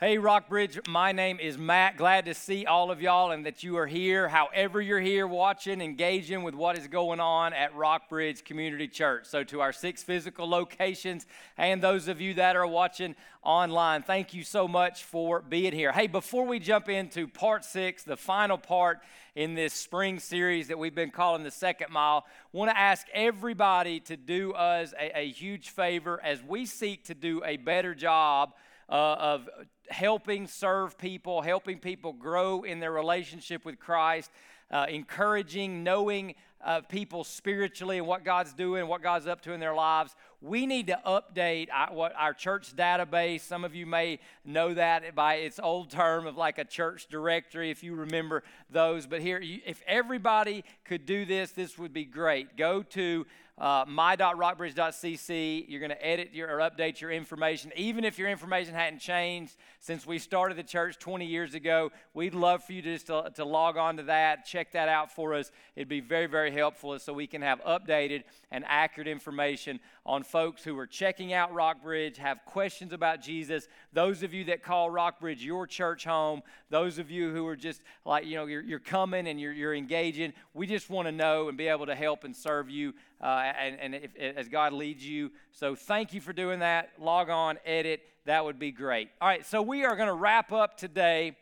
Hey, Rockbridge, my name is Matt. Glad to see all of y'all and that you are here, however, you're here watching, engaging with what is going on at Rockbridge Community Church. So, to our six physical locations and those of you that are watching online, thank you so much for being here. Hey, before we jump into part six, the final part in this spring series that we've been calling the second mile, want to ask everybody to do us a, a huge favor as we seek to do a better job uh, of helping serve people, helping people grow in their relationship with Christ, uh, encouraging, knowing uh, people spiritually and what God's doing, what God's up to in their lives. We need to update our, what our church database. Some of you may know that by its old term of like a church directory, if you remember those. But here, if everybody could do this, this would be great. Go to uh, my.rockbridge.cc. You're going to edit your, or update your information. Even if your information hadn't changed since we started the church 20 years ago, we'd love for you just to, to log on to that, check that out for us. It'd be very, very helpful so we can have updated and accurate information on folks who are checking out Rockbridge, have questions about Jesus, those of you that call Rockbridge your church home, those of you who are just like, you know, you're, you're coming and you're, you're engaging. We just want to know and be able to help and serve you uh, and, and if, as God leads you. So thank you for doing that. Log on, edit. That would be great. All right, so we are going to wrap up today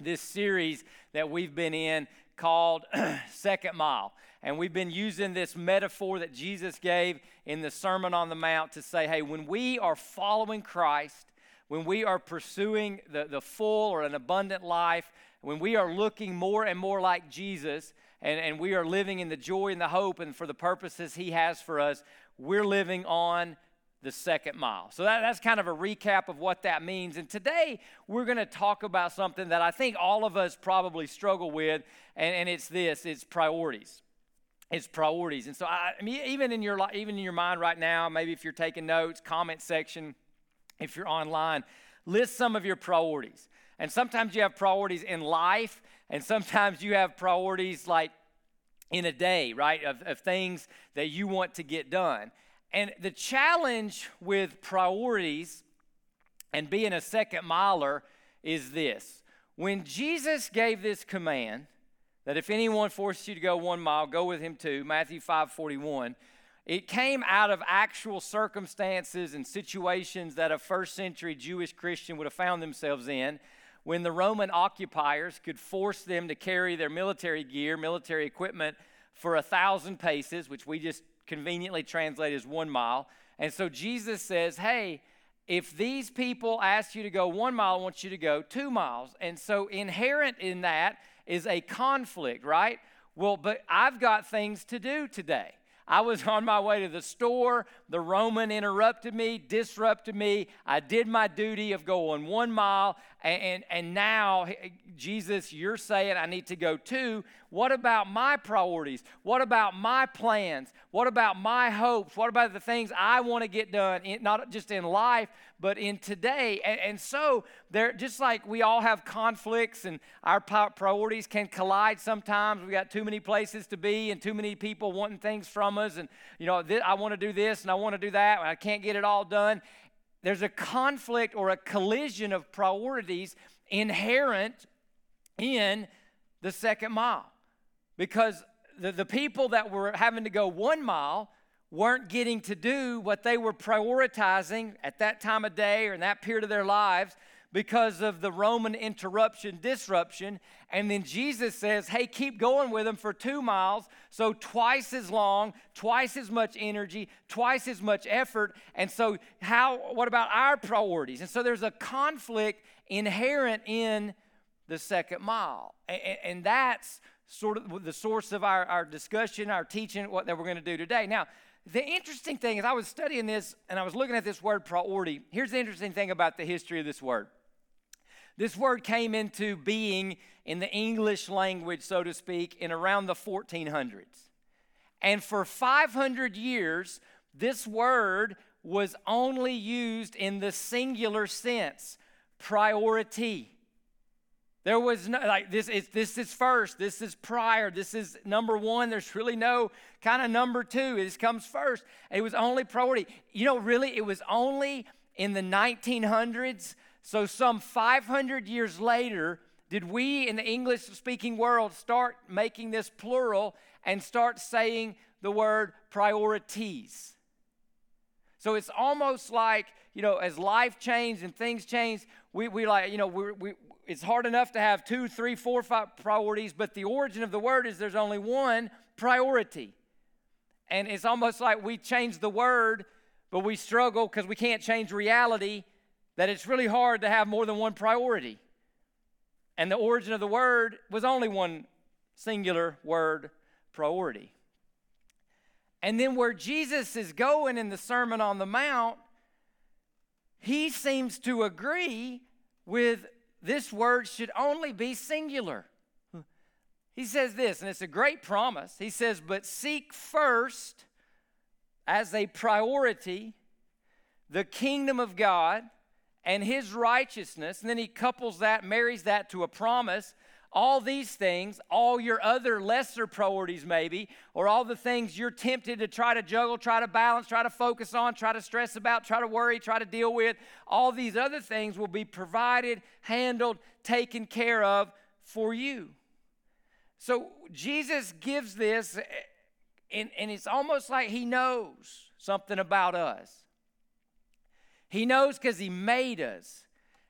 this series that we've been in called Second Mile. And we've been using this metaphor that Jesus gave in the Sermon on the Mount to say, hey, when we are following Christ, when we are pursuing the, the full or an abundant life, when we are looking more and more like Jesus, and, and we are living in the joy and the hope and for the purposes He has for us, we're living on the second mile. So that, that's kind of a recap of what that means. And today we're going to talk about something that I think all of us probably struggle with, and, and it's this it's priorities. It's priorities. And so I, I mean, even in your even in your mind right now, maybe if you're taking notes, comment section, if you're online, list some of your priorities. And sometimes you have priorities in life, and sometimes you have priorities like in a day, right, of, of things that you want to get done. And the challenge with priorities and being a second miler is this when Jesus gave this command, that if anyone forces you to go one mile, go with him too, Matthew 5 41 it came out of actual circumstances and situations that a first century Jewish Christian would have found themselves in when the Roman occupiers could force them to carry their military gear, military equipment for a thousand paces, which we just conveniently translate as one mile. And so Jesus says, hey, if these people ask you to go one mile, I want you to go two miles. And so inherent in that is a conflict, right? Well, but I've got things to do today. I was on my way to the store. The Roman interrupted me, disrupted me. I did my duty of going one mile. And, and, and, now, Jesus, you're saying I need to go two. What about my priorities? What about my plans? What about my hopes? What about the things I want to get done, in, not just in life, but in today? And, and so, there, just like we all have conflicts and our priorities can collide sometimes, we got too many places to be and too many people wanting things from us. And, you know, I want to do this and I want to do that, and I can't get it all done there's a conflict or a collision of priorities inherent in the second mile. Because the, the people that were having to go one mile weren't getting to do what they were prioritizing at that time of day or in that period of their lives because of the Roman interruption, disruption. And then Jesus says, hey, keep going with them for two miles. So twice as long, twice as much energy, twice as much effort. And so, how, what about our priorities? And so there's a conflict inherent in the second mile. And, and that's sort of the source of our, our discussion, our teaching, what that we're going to do today. Now, the interesting thing is, I was studying this and I was looking at this word priority. Here's the interesting thing about the history of this word this word came into being in the English language, so to speak, in around the 1400s. And for 500 years, this word was only used in the singular sense priority. There was no, like, this is, this is first, this is prior, this is number one. There's really no kind of number two. This comes first. It was only priority. You know, really, it was only in the 1900s So, some 500 years later, did we in the English speaking world start making this plural and start saying the word priorities? So it's almost like, you know, as life changed and things changed, we, we like, you know, we, we, it's hard enough to have two, three, four, five priorities, but the origin of the word is there's only one priority. And it's almost like we change the word, but we struggle because we can't change reality, that it's really hard to have more than one priority. And the origin of the word was only one singular word priority. And then where Jesus is going in the Sermon on the Mount, he seems to agree with this word should only be singular. He says this, and it's a great promise. He says, But seek first as a priority the kingdom of God and his righteousness. And then he couples that, marries that to a promise. All these things, all your other lesser priorities, maybe, or all the things you're tempted to try to juggle, try to balance, try to focus on, try to stress about, try to worry, try to deal with, all these other things will be provided, handled, taken care of for you. So Jesus gives this, and, and it's almost like he knows something about us. He knows because he made us,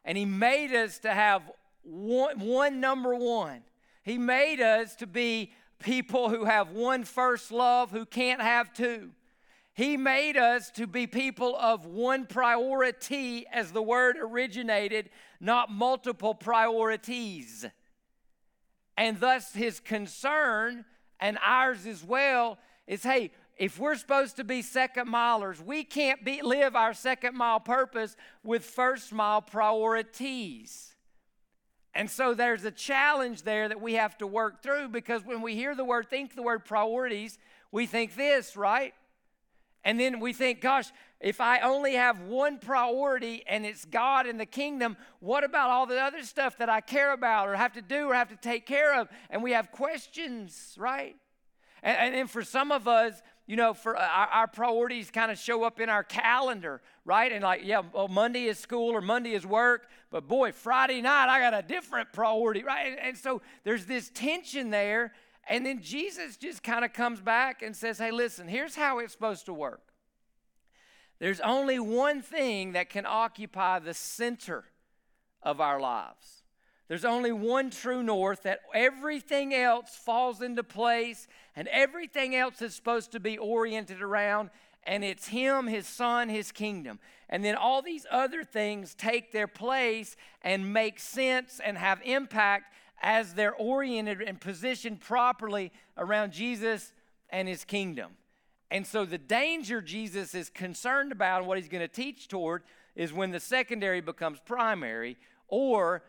and he made us to have one, one number one. He made us to be people who have one first love, who can't have two. He made us to be people of one priority as the word originated, not multiple priorities. And thus, his concern and ours as well is hey, if we're supposed to be second milers, we can't be, live our second mile purpose with first mile priorities. And so there's a challenge there that we have to work through because when we hear the word, think the word priorities, we think this, right? And then we think, gosh, if I only have one priority and it's God and the kingdom, what about all the other stuff that I care about or have to do or have to take care of? And we have questions, right? And, and then for some of us, you know, for uh, our, our priorities kind of show up in our calendar, right? And like, yeah, well, Monday is school or Monday is work, but boy, Friday night I got a different priority, right? And, and so there's this tension there. And then Jesus just kind of comes back and says, hey, listen, here's how it's supposed to work. There's only one thing that can occupy the center of our lives. There's only one true north that everything else falls into place and everything else is supposed to be oriented around, and it's Him, His Son, His kingdom. And then all these other things take their place and make sense and have impact as they're oriented and positioned properly around Jesus and His kingdom. And so the danger Jesus is concerned about and what he's going to teach toward is when the secondary becomes primary, or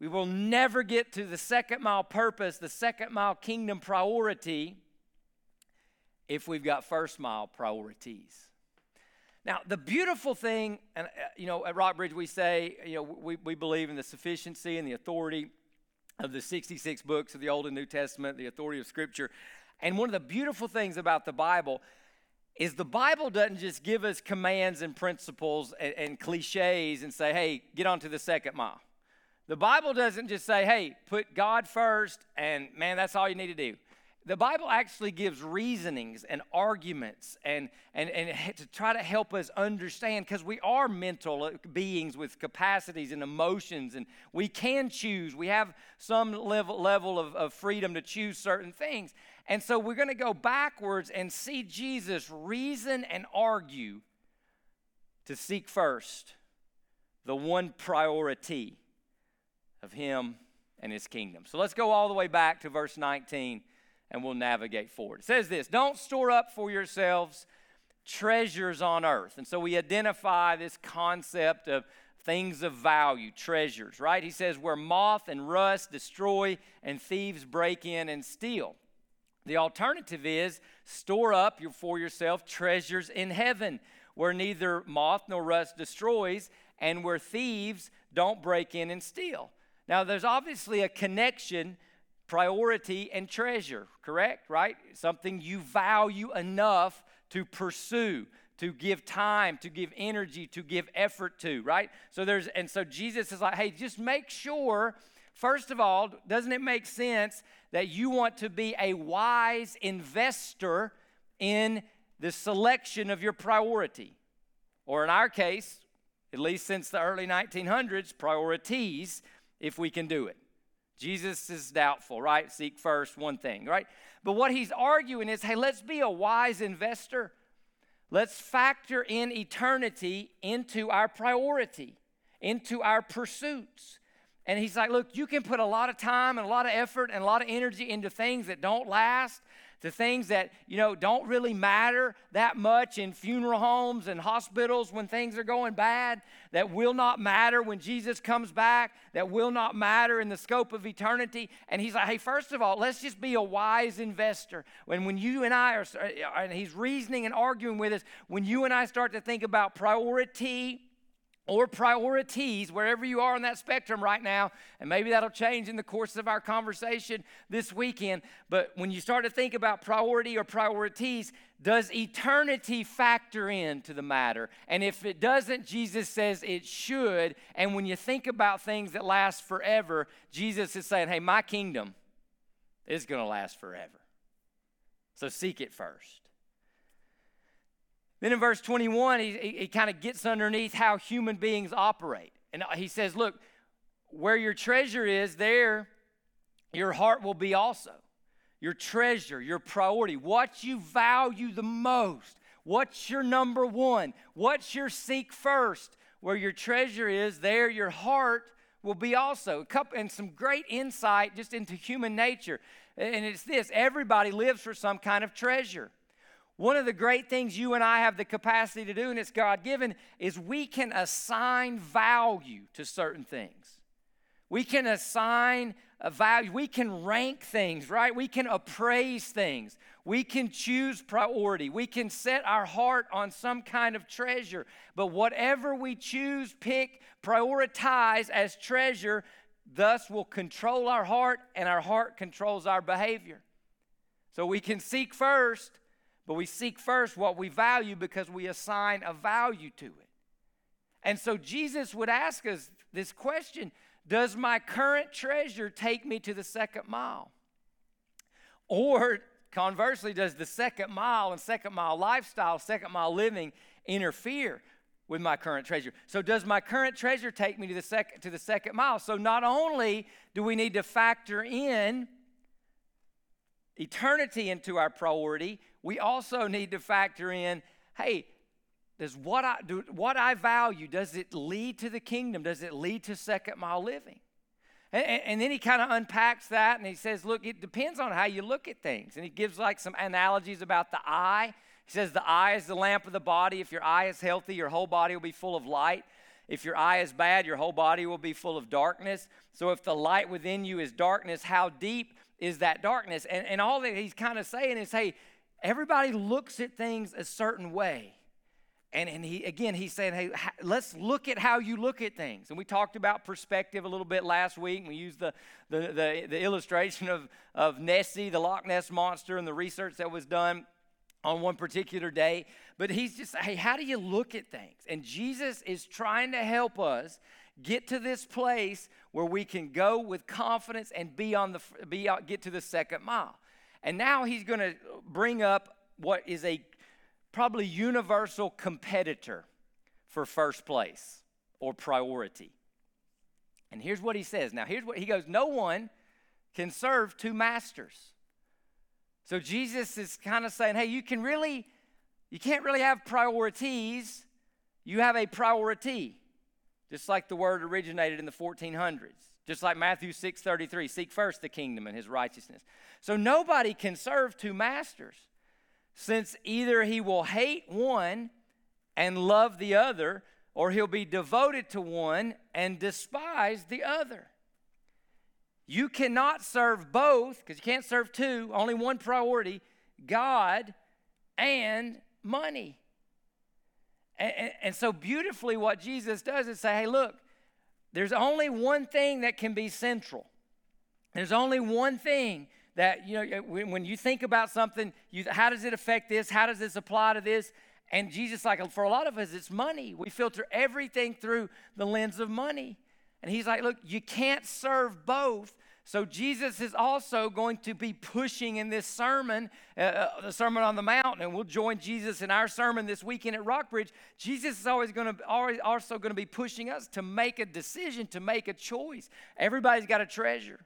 we will never get to the second mile purpose, the second mile kingdom priority, if we've got first mile priorities. Now, the beautiful thing, and uh, you know, at Rockbridge we say, you know, we, we believe in the sufficiency and the authority of the 66 books of the Old and New Testament, the authority of Scripture. And one of the beautiful things about the Bible is the Bible doesn't just give us commands and principles and, and, cliches and say, hey, get on to the second mile. The Bible doesn't just say, hey, put God first and man, that's all you need to do. The Bible actually gives reasonings and arguments and, and, and to try to help us understand because we are mental beings with capacities and emotions and we can choose. We have some level, level of, of freedom to choose certain things. And so we're going to go backwards and see Jesus reason and argue to seek first the one priority of Him and His kingdom. So let's go all the way back to verse 19 and we'll navigate forward. It says this Don't store up for yourselves treasures on earth. And so we identify this concept of things of value, treasures, right? He says, where moth and rust destroy and thieves break in and steal. The alternative is store up for yourself treasures in heaven where neither moth nor rust destroys and where thieves don't break in and steal. Now, there's obviously a connection, priority, and treasure, correct? Right? Something you value enough to pursue, to give time, to give energy, to give effort to, right? So there's, and so Jesus is like, hey, just make sure, first of all, doesn't it make sense that you want to be a wise investor in the selection of your priority? Or in our case, at least since the early 1900s, priorities, if we can do it. Jesus is doubtful, right? Seek first one thing, right? But what he's arguing is hey, let's be a wise investor. Let's factor in eternity into our priority, into our pursuits. And he's like, look, you can put a lot of time and a lot of effort and a lot of energy into things that don't last to things that, you know, don't really matter that much in funeral homes and hospitals when things are going bad, that will not matter when Jesus comes back, that will not matter in the scope of eternity. And he's like, hey, first of all, let's just be a wise investor. When, when you and I are, uh, and he's reasoning and arguing with us, when you and I start to think about priority, or priorities, wherever you are on that spectrum right now, and maybe that'll change in the course of our conversation this weekend. But when you start to think about priority or priorities, does eternity factor into the matter? And if it doesn't, Jesus says it should. And when you think about things that last forever, Jesus is saying, hey, my kingdom is going to last forever. So seek it first. Then in verse 21, he, he, he kind of gets underneath how human beings operate. And he says, Look, where your treasure is, there your heart will be also. Your treasure, your priority, what you value the most, what's your number one, what's your seek first. Where your treasure is, there your heart will be also. A couple, And some great insight just into human nature. And it's this everybody lives for some kind of treasure. One of the great things you and I have the capacity to do, and it's God given, is we can assign value to certain things. We can assign a value. We can rank things, right? We can appraise things. We can choose priority. We can set our heart on some kind of treasure. But whatever we choose, pick, prioritize as treasure, thus will control our heart, and our heart controls our behavior. So we can seek first but we seek first what we value because we assign a value to it. And so Jesus would ask us this question Does my current treasure take me to the second mile? Or conversely, does the second mile and second mile lifestyle, second mile living interfere with my current treasure? So does my current treasure take me to the second to the second mile? So not only do we need to factor in eternity into our priority, we also need to factor in hey, does what I, do, what I value, does it lead to the kingdom? Does it lead to second mile living? And, and, then he kind of unpacks that and he says, look, it depends on how you look at things. And he gives like some analogies about the eye. He says, the eye is the lamp of the body. If your eye is healthy, your whole body will be full of light. If your eye is bad, your whole body will be full of darkness. So if the light within you is darkness, how deep is that darkness? And, and all that he's kind of saying is, hey, everybody looks at things a certain way. And, and he again he's saying hey let's look at how you look at things and we talked about perspective a little bit last week and we used the, the, the, the illustration of, of nessie the loch ness monster and the research that was done on one particular day but he's just hey how do you look at things and jesus is trying to help us get to this place where we can go with confidence and be on the be out, get to the second mile and now he's going to bring up what is a probably universal competitor for first place or priority. And here's what he says. Now, here's what he goes No one can serve two masters. So Jesus is kind of saying, hey, you can really, you can't really have priorities. You have a priority, just like the word originated in the 1400s. Just like Matthew 6:33, seek first the kingdom and his righteousness. So nobody can serve two masters, since either he will hate one and love the other, or he'll be devoted to one and despise the other. You cannot serve both, because you can't serve two, only one priority God and money. And, and, and, so, beautifully, what Jesus does is say, hey, look, there's only one thing that can be central. There's only one thing that, you know, when you think about something, you, how does it affect this? How does this apply to this? And Jesus, like for a lot of us, it's money. We filter everything through the lens of money. And he's like, look, you can't serve both. So Jesus is also going to be pushing in this sermon, uh, uh the Sermon on the Mount, and we'll join Jesus in our sermon this weekend at Rockbridge. Jesus is always going to always also going to be pushing us to make a decision, to make a choice. Everybody's got a treasure.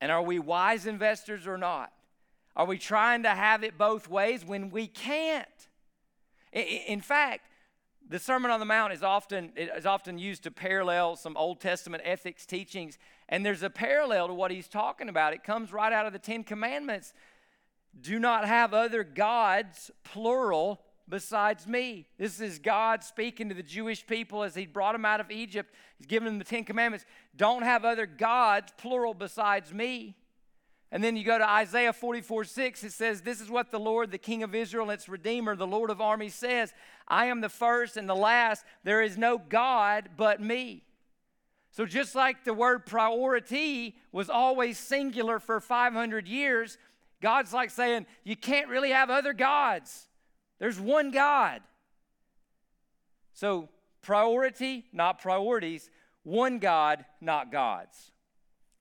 And are we wise investors or not? Are we trying to have it both ways when we can't? In fact, the Sermon on the Mount is often, is often used to parallel some Old Testament ethics teachings, and there's a parallel to what he's talking about. It comes right out of the Ten Commandments. Do not have other gods, plural, besides me. This is God speaking to the Jewish people as he brought them out of Egypt. He's giving them the Ten Commandments. Don't have other gods, plural, besides me. And then you go to Isaiah 44 6, it says, This is what the Lord, the King of Israel, its Redeemer, the Lord of armies, says I am the first and the last. There is no God but me. So, just like the word priority was always singular for 500 years, God's like saying, You can't really have other gods. There's one God. So, priority, not priorities, one God, not gods.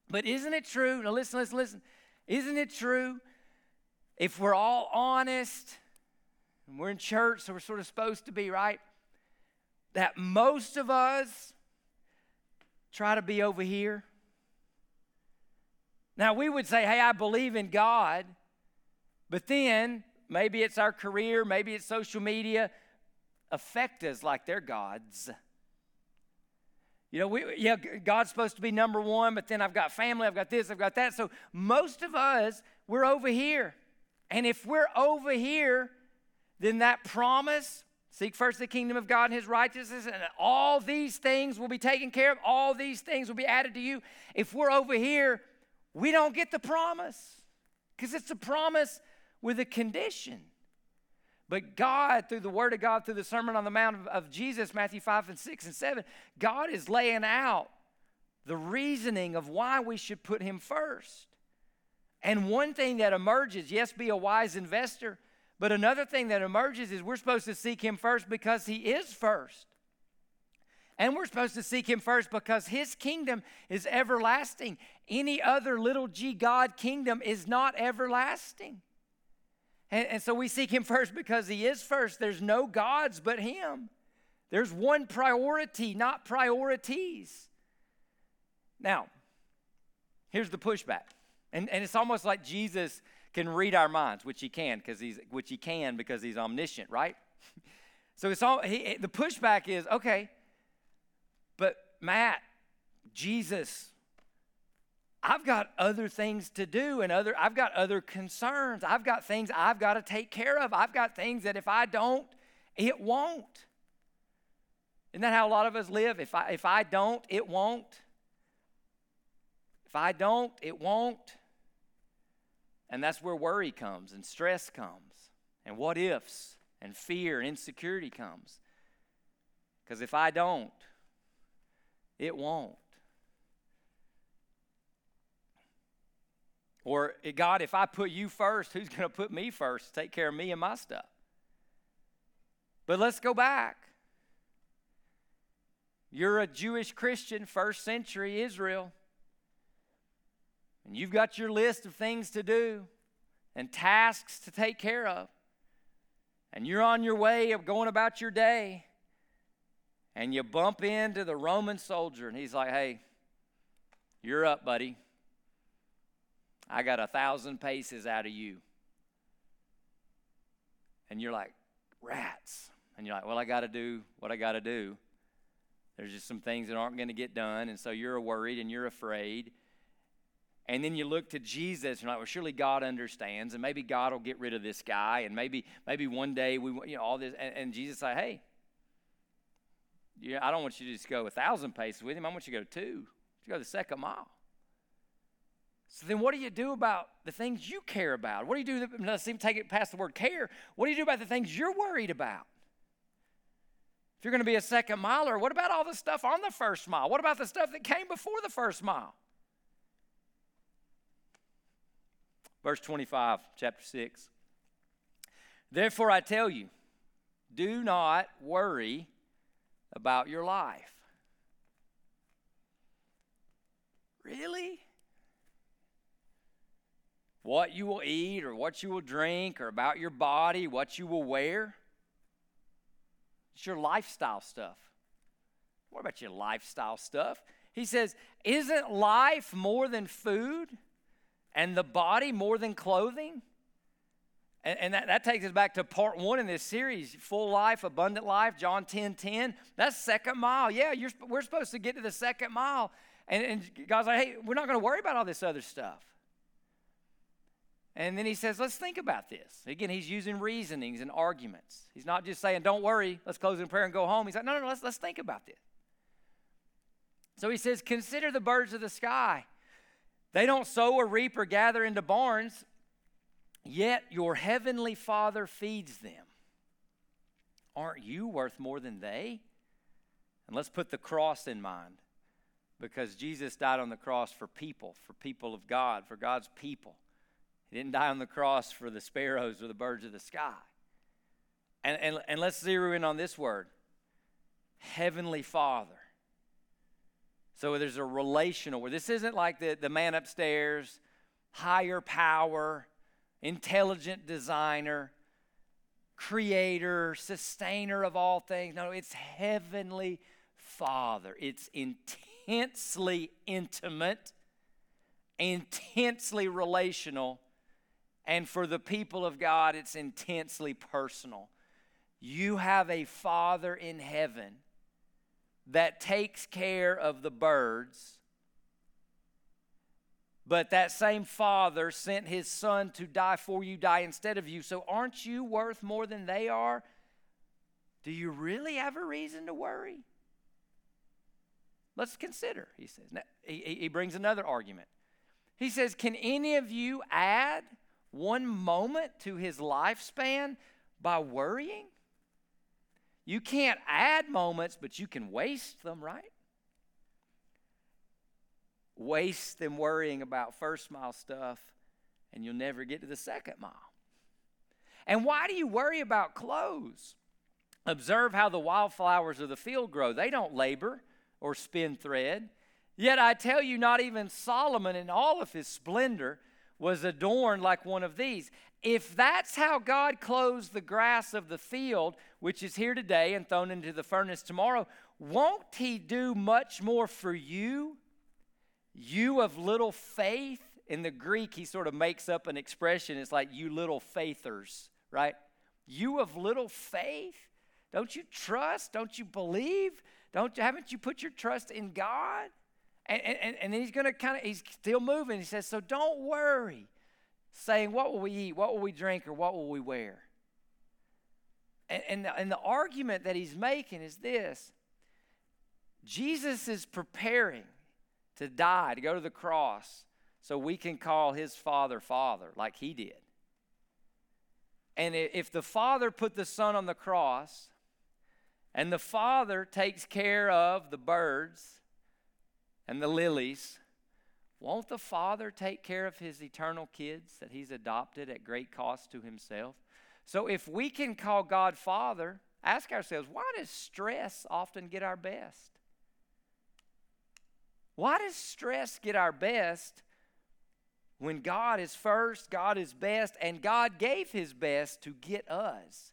But isn't it true? Now, listen, listen, listen. Isn't it true? If we're all honest, and we're in church, so we're sort of supposed to be, right? That most of us try to be over here. Now, we would say, hey, I believe in God, but then maybe it's our career, maybe it's social media, affect us like they're gods. You know, we, yeah, God's supposed to be number one, but then I've got family, I've got this, I've got that. So most of us, we're over here. And if we're over here, then that promise, seek first the kingdom of God and his righteousness, and all these things will be taken care of, all these things will be added to you. If we're over here, we don't get the promise because it's a promise with a condition. But God, through the Word of God, through the Sermon on the Mount of, of Jesus, Matthew 5 and 6 and 7, God is laying out the reasoning of why we should put Him first. And one thing that emerges, yes, be a wise investor, but another thing that emerges is we're supposed to seek Him first because He is first. And we're supposed to seek Him first because His kingdom is everlasting. Any other little g God kingdom is not everlasting. And, and so we seek him first because he is first. There's no gods but him. There's one priority, not priorities. Now, here's the pushback. And, and it's almost like Jesus can read our minds, which he can because he's which he can because he's omniscient, right? so it's all he, the pushback is okay, but Matt, Jesus I've got other things to do and other I've got other concerns. I've got things I've got to take care of. I've got things that if I don't, it won't. Isn't that how a lot of us live? If I if I don't, it won't. If I don't, it won't. And that's where worry comes and stress comes and what ifs and fear and insecurity comes. Because if I don't, it won't. Or, eh, God, if I put you first, who's going to put me first? Take care of me and my stuff. But let's go back. You're a Jewish Christian, first century Israel, and you've got your list of things to do and tasks to take care of. And you're on your way of going about your day, and you bump into the Roman soldier, and he's like, Hey, you're up, buddy. I got a thousand paces out of you. And you're like, rats. And you're like, well, I got to do what I got to do. There's just some things that aren't going to get done. And so you're worried and you're afraid. And then you look to Jesus and you're like, well, surely God understands. And maybe God will get rid of this guy. And maybe, maybe one day we, you know, all this. And, and Jesus say, hey, I don't want you to just go a thousand paces with him. I want you to go two. You go the second mile. So then, what do you do about the things you care about? What do you do? Let's even take it past the word care. What do you do about the things you're worried about? If you're going to be a second miler, what about all the stuff on the first mile? What about the stuff that came before the first mile? Verse 25, chapter 6. Therefore, I tell you, do not worry about your life. Really? What you will eat or what you will drink or about your body, what you will wear? It's your lifestyle stuff. What about your lifestyle stuff? He says, Isn't life more than food and the body more than clothing? And, and that, that, takes us back to part one in this series full life, abundant life, John 10 10. That's second mile. Yeah, we're supposed to get to the second mile. And, and God's like, hey, we're not going to worry about all this other stuff. And then he says, let's think about this. Again, he's using reasonings and arguments. He's not just saying, don't worry, let's close in prayer and go home. He's like, no, no, no, let's, let's think about this. So he says, consider the birds of the sky. They don't sow or reap or gather into barns, yet your heavenly Father feeds them. Aren't you worth more than they? And let's put the cross in mind because Jesus died on the cross for people, for people of God, for God's people. Didn't die on the cross for the sparrows or the birds of the sky. And, and, and let's zero in on this word Heavenly Father. So there's a relational where this isn't like the, the man upstairs, higher power, intelligent designer, creator, sustainer of all things. No, it's Heavenly Father. It's intensely intimate, intensely relational and for the people of God, it's intensely personal. You have a Father in heaven that takes care of the birds, but that same Father sent his Son to die for you, die instead of you. So aren't you worth more than they are? Do you really have a reason to worry? Let's consider, he says. Now, he, he brings another argument. He says, Can any of you add one moment to his lifespan by worrying? You can't add moments, but you can waste them, right? Waste them worrying about first mile stuff, and you'll never get to the second mile. And why do you worry about clothes? Observe how the wildflowers of the field grow. They don't labor or spin thread. Yet I tell you, not even Solomon in all of his splendor was adorned like one of these. If that's how God clothes the grass of the field, which is here today and thrown into the furnace tomorrow, won't He do much more for you? You of little faith. In the Greek, he sort of makes up an expression. It's like, you little faithers, right? You of little faith. Don't you trust? Don't you believe? Don't you, haven't you put your trust in God? And, and, and he's going to kind of, he's still moving. He says, So don't worry, saying, What will we eat? What will we drink? Or what will we wear? And, and, the, and the argument that he's making is this Jesus is preparing to die, to go to the cross, so we can call his Father Father, like he did. And if the Father put the Son on the cross, and the Father takes care of the birds, and the lilies, won't the Father take care of his eternal kids that he's adopted at great cost to himself? So if we can call God Father, ask ourselves why does stress often get our best? Why does stress get our best when God is first, God is best, and God gave his best to get us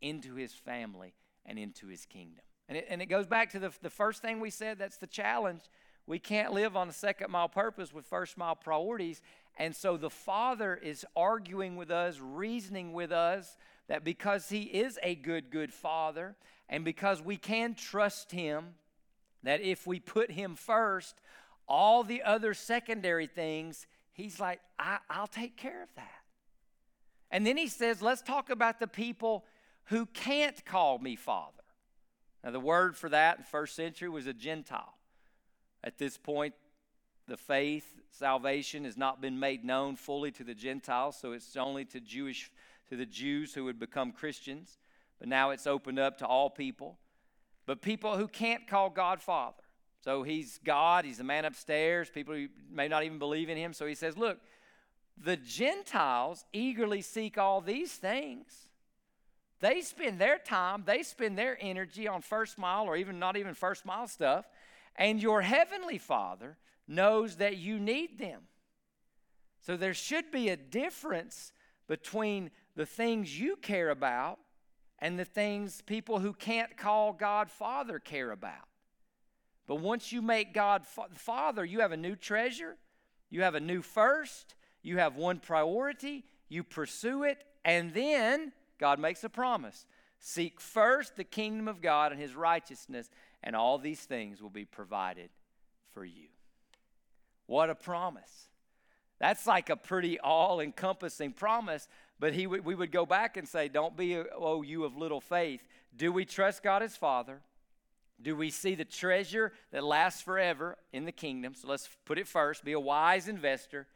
into his family and into his kingdom? And it, and it goes back to the, the first thing we said that's the challenge we can't live on a second mile purpose with first mile priorities. And so the Father is arguing with us, reasoning with us that because He is a good, good Father, and because we can trust Him, that if we put Him first, all the other secondary things, He's like, I, will take care of that. And then He says, let's talk about the people who can't call me Father. Now, the word for that in first century was a Gentile. At this point, the faith, salvation, has not been made known fully to the Gentiles, so it's only to Jewish to the Jews who would become Christians. But now it's opened up to all people. But people who can't call God Father. So he's God, he's the man upstairs. People who may not even believe in him. So he says, Look, the Gentiles eagerly seek all these things. They spend their time, they spend their energy on first mile or even not even first mile stuff. And your heavenly Father knows that you need them. So there should be a difference between the things you care about and the things people who can't call God Father care about. But once you make God fa- Father, you have a new treasure, you have a new first, you have one priority, you pursue it, and then God makes a promise. Seek first the kingdom of God and his righteousness, and all these things will be provided for you. What a promise. That's like a pretty all encompassing promise, but he w- we would go back and say, Don't be, oh, you of little faith. Do we trust God as Father? Do we see the treasure that lasts forever in the kingdom? So let's put it first be a wise investor.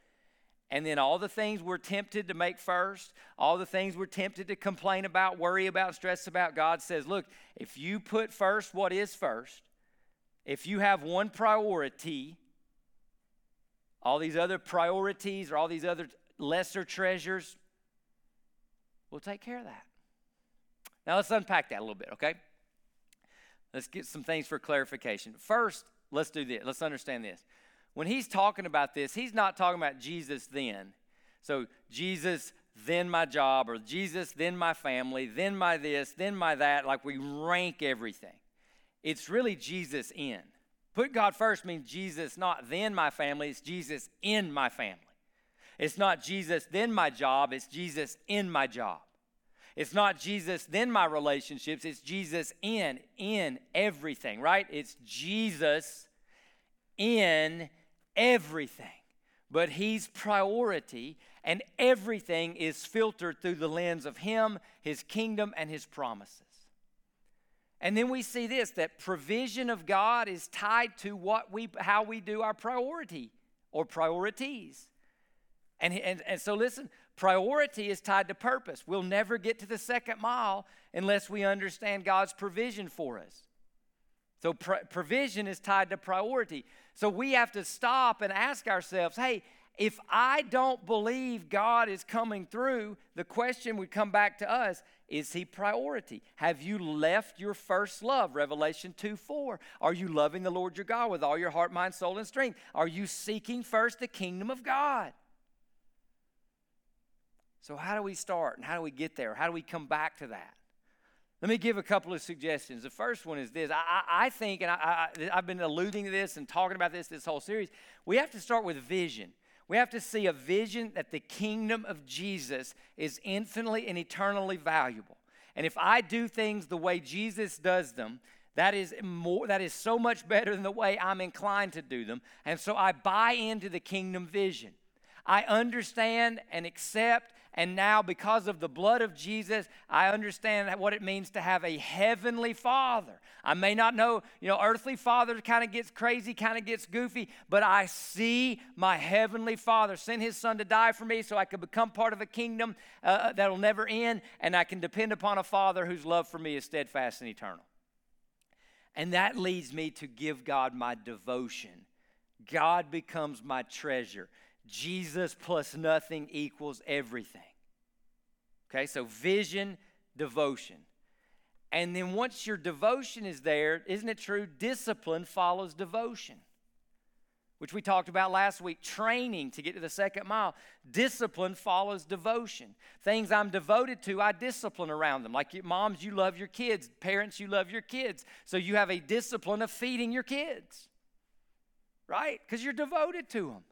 And then all the things we're tempted to make first, all the things we're tempted to complain about, worry about, stress about, God says, look, if you put first what is first, if you have one priority, all these other priorities or all these other lesser treasures, we'll take care of that. Now let's unpack that a little bit, okay? Let's get some things for clarification. First, let's do this. Let's understand this. When he's talking about this, he's not talking about Jesus then. So, Jesus, then my job, or Jesus, then my family, then my this, then my that. Like we rank everything. It's really Jesus in. Put God first means Jesus, not then my family, it's Jesus in my family. It's not Jesus, then my job, it's Jesus in my job. It's not Jesus, then my relationships, it's Jesus in, in everything, right? It's Jesus in everything. But He's priority, and everything is filtered through the lens of Him, His kingdom, and His promises. And then we see this that provision of God is tied to what we how we do our priority or priorities. And, and, and so listen, priority is tied to purpose. We'll never get to the second mile unless we understand God's provision for us. So provision is tied to priority. So we have to stop and ask ourselves, hey, if I don't believe God is coming through, the question would come back to us is He priority? Have you left your first love? Revelation 2 4. Are you loving the Lord your God with all your heart, mind, soul, and strength? Are you seeking first the kingdom of God? So, how do we start and how do we get there? How do we come back to that? Let me give a couple of suggestions. The first one is this I, I think, and I, I, I've been alluding to this and talking about this this whole series, we have to start with vision. We have to see a vision that the kingdom of Jesus is infinitely and eternally valuable. And if I do things the way Jesus does them, that is more that is so much better than the way I'm inclined to do them. And so I buy into the kingdom vision. I understand and accept and now, because of the blood of Jesus, I understand what it means to have a heavenly father. I may not know, you know, earthly father kind of gets crazy, kind of gets goofy, but I see my heavenly father send his son to die for me so I could become part of a kingdom uh, uh, that'll never end, and I can depend upon a father whose love for me is steadfast and eternal. And that leads me to give God my devotion. God becomes my treasure. Jesus plus nothing equals everything. Okay, so vision, devotion. And then once your devotion is there, isn't it true? Discipline follows devotion, which we talked about last week. Training to get to the second mile. Discipline follows devotion. Things I'm devoted to, I discipline around them. Like moms, you love your kids. Parents, you love your kids. So you have a discipline of feeding your kids, right? Because you're devoted to them.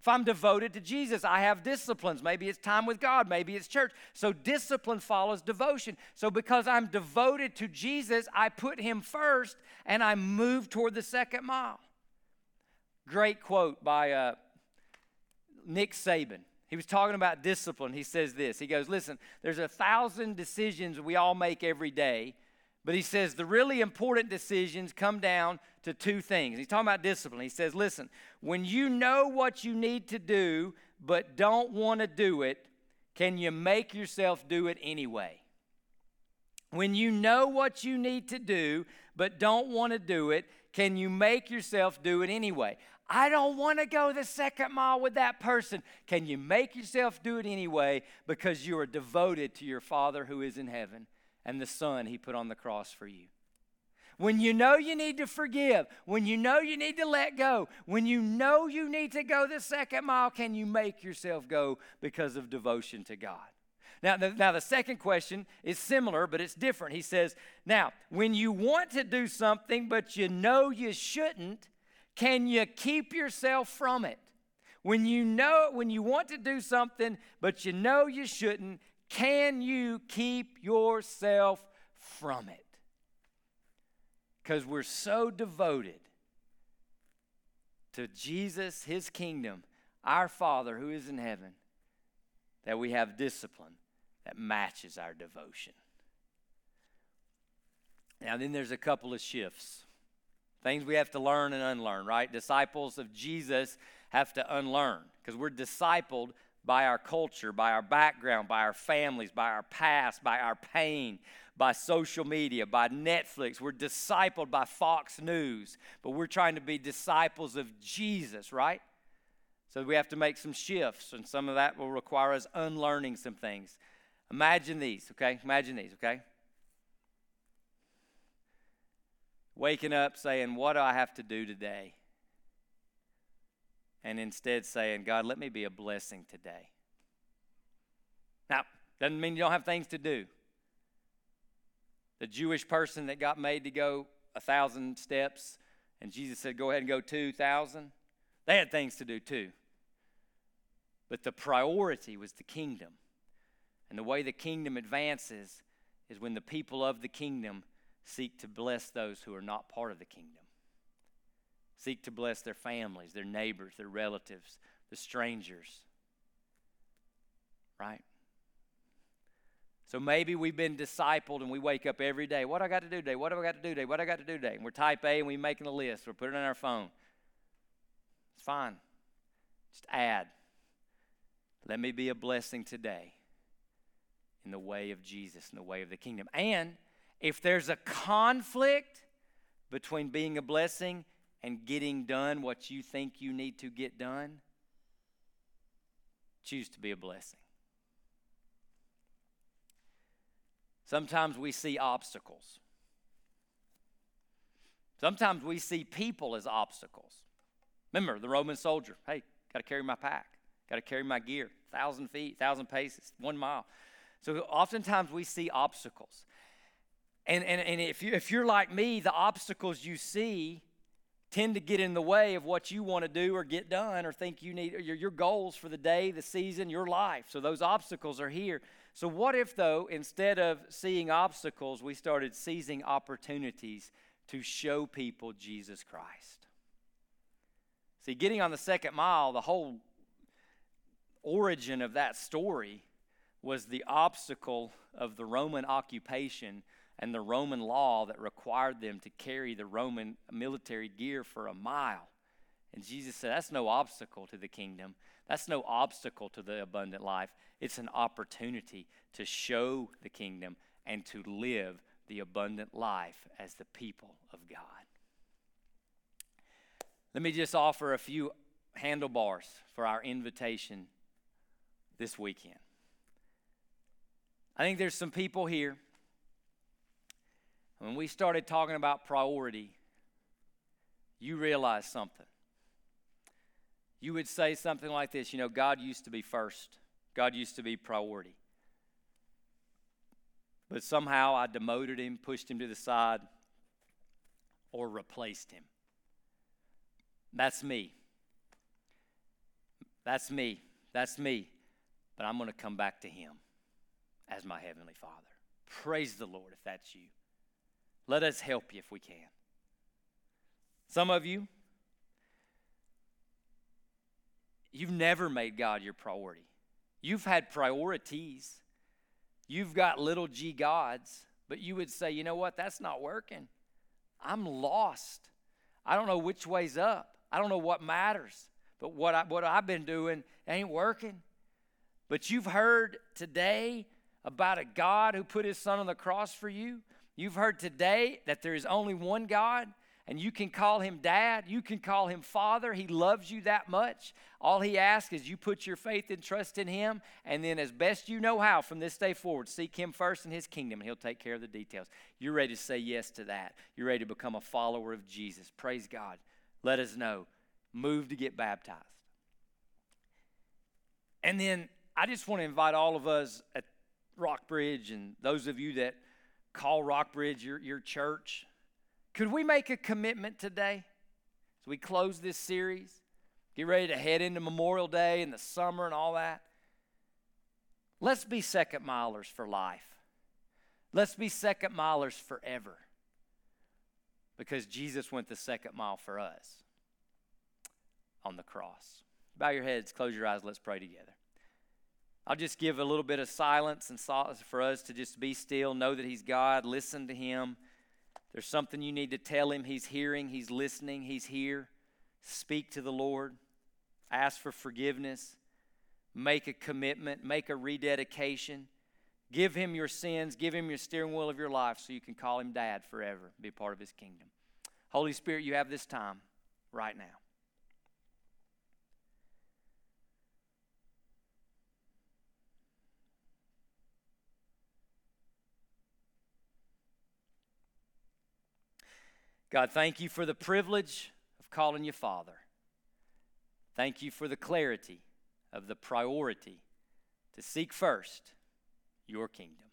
If I'm devoted to Jesus, I have disciplines. Maybe it's time with God, maybe it's church. So discipline follows devotion. So because I'm devoted to Jesus, I put him first and I move toward the second mile. Great quote by uh, Nick Saban. He was talking about discipline. He says this He goes, Listen, there's a thousand decisions we all make every day but he says the really important decisions come down to two things. He's talking about discipline. He says, listen, when you know what you need to do but don't want to do it, can you make yourself do it anyway? When you know what you need to do but don't want to do it, can you make yourself do it anyway? I don't want to go the second mile with that person. Can you make yourself do it anyway because you are devoted to your Father who is in heaven? And the Son He put on the cross for you. When you know you need to forgive, when you know you need to let go, when you know you need to go the second mile, can you make yourself go because of devotion to God? Now, the, now the second question is similar, but it's different. He says, Now, when you want to do something, but you know you shouldn't, can you keep yourself from it? When you know, when you want to do something, but you know you shouldn't, can you keep yourself from it? Because we're so devoted to Jesus, His kingdom, our Father who is in heaven, that we have discipline that matches our devotion. Now, then there's a couple of shifts. Things we have to learn and unlearn, right? Disciples of Jesus have to unlearn because we're discipled by our culture, by our background, by our families, by our past, by our pain, by social media, by Netflix. We're discipled by Fox News, but we're trying to be disciples of Jesus, right? So we have to make some shifts, and some of that will require us unlearning some things. Imagine these, okay? Imagine these, okay? Waking up saying, What do I have to do today? And instead saying, God, let me be a blessing today. Now, doesn't mean you don't have things to do. The Jewish person that got made to go a thousand steps, and Jesus said, Go ahead and go 2,000, they had things to do too. But the priority was the kingdom. And the way the kingdom advances is when the people of the kingdom seek to bless those who are not part of the kingdom. Seek to bless their families, their neighbors, their relatives, the strangers. Right? So maybe we've been discipled and we wake up every day. What do I got to do today? What do I got to do today? What do I got to do today? And we're type A and we're making a list. We're putting it on our phone. It's fine. Just add. Let me be a blessing today in the way of Jesus, in the way of the kingdom. And if there's a conflict between being a blessing and getting done what you think you need to get done, choose to be a blessing. Sometimes we see obstacles. Sometimes we see people as obstacles. Remember the Roman soldier hey, got to carry my pack, got to carry my gear, thousand feet, thousand paces, one mile. So oftentimes we see obstacles. And, and, and if, you, if you're like me, the obstacles you see tend to get in the way of what you want to do or get done or think you need your, your goals for the day, the season, your life. So those obstacles are here. So, what if, though, instead of seeing obstacles, we started seizing opportunities to show people Jesus Christ? See, getting on the second mile, the whole origin of that story was the obstacle of the Roman occupation and the Roman law that required them to carry the Roman military gear for a mile. And Jesus said, That's no obstacle to the kingdom. That's no obstacle to the abundant life. It's an opportunity to show the kingdom and to live the abundant life as the people of God. Let me just offer a few handlebars for our invitation this weekend. I think there's some people here. When we started talking about priority, you realize something. You would say something like this you know, God used to be first, God used to be priority. But somehow I demoted him, pushed him to the side, or replaced him. That's me. That's me. That's me. But I'm going to come back to him as my Heavenly Father. Praise the Lord if that's you. Let us help you if we can. Some of you, you've never made God your priority. You've had priorities. You've got little g gods, but you would say, you know what, that's not working. I'm lost. I don't know which way's up. I don't know what matters. But what, I, what I've been doing ain't working. But you've heard today about a God who put his son on the cross for you. You've heard today that there is only one God and you can call him dad. You can call him father. He loves you that much. All he asks is you put your faith and trust in him, and then, as best you know how, from this day forward, seek him first in his kingdom, and he'll take care of the details. You're ready to say yes to that. You're ready to become a follower of Jesus. Praise God. Let us know. Move to get baptized. And then I just want to invite all of us at Rockbridge and those of you that call Rockbridge your, your church could we make a commitment today as we close this series? Get ready to head into Memorial Day and the summer and all that. Let's be second milers for life. Let's be second milers forever. Because Jesus went the second mile for us on the cross. Bow your heads, close your eyes, let's pray together. I'll just give a little bit of silence and for us to just be still, know that He's God, listen to Him. There's something you need to tell him. He's hearing, he's listening, he's here. Speak to the Lord. Ask for forgiveness. Make a commitment, make a rededication. Give him your sins, give him your steering wheel of your life so you can call him dad forever, be part of his kingdom. Holy Spirit, you have this time right now. God, thank you for the privilege of calling you Father. Thank you for the clarity of the priority to seek first your kingdom.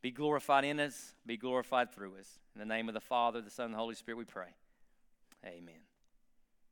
Be glorified in us, be glorified through us. In the name of the Father, the Son, and the Holy Spirit, we pray. Amen.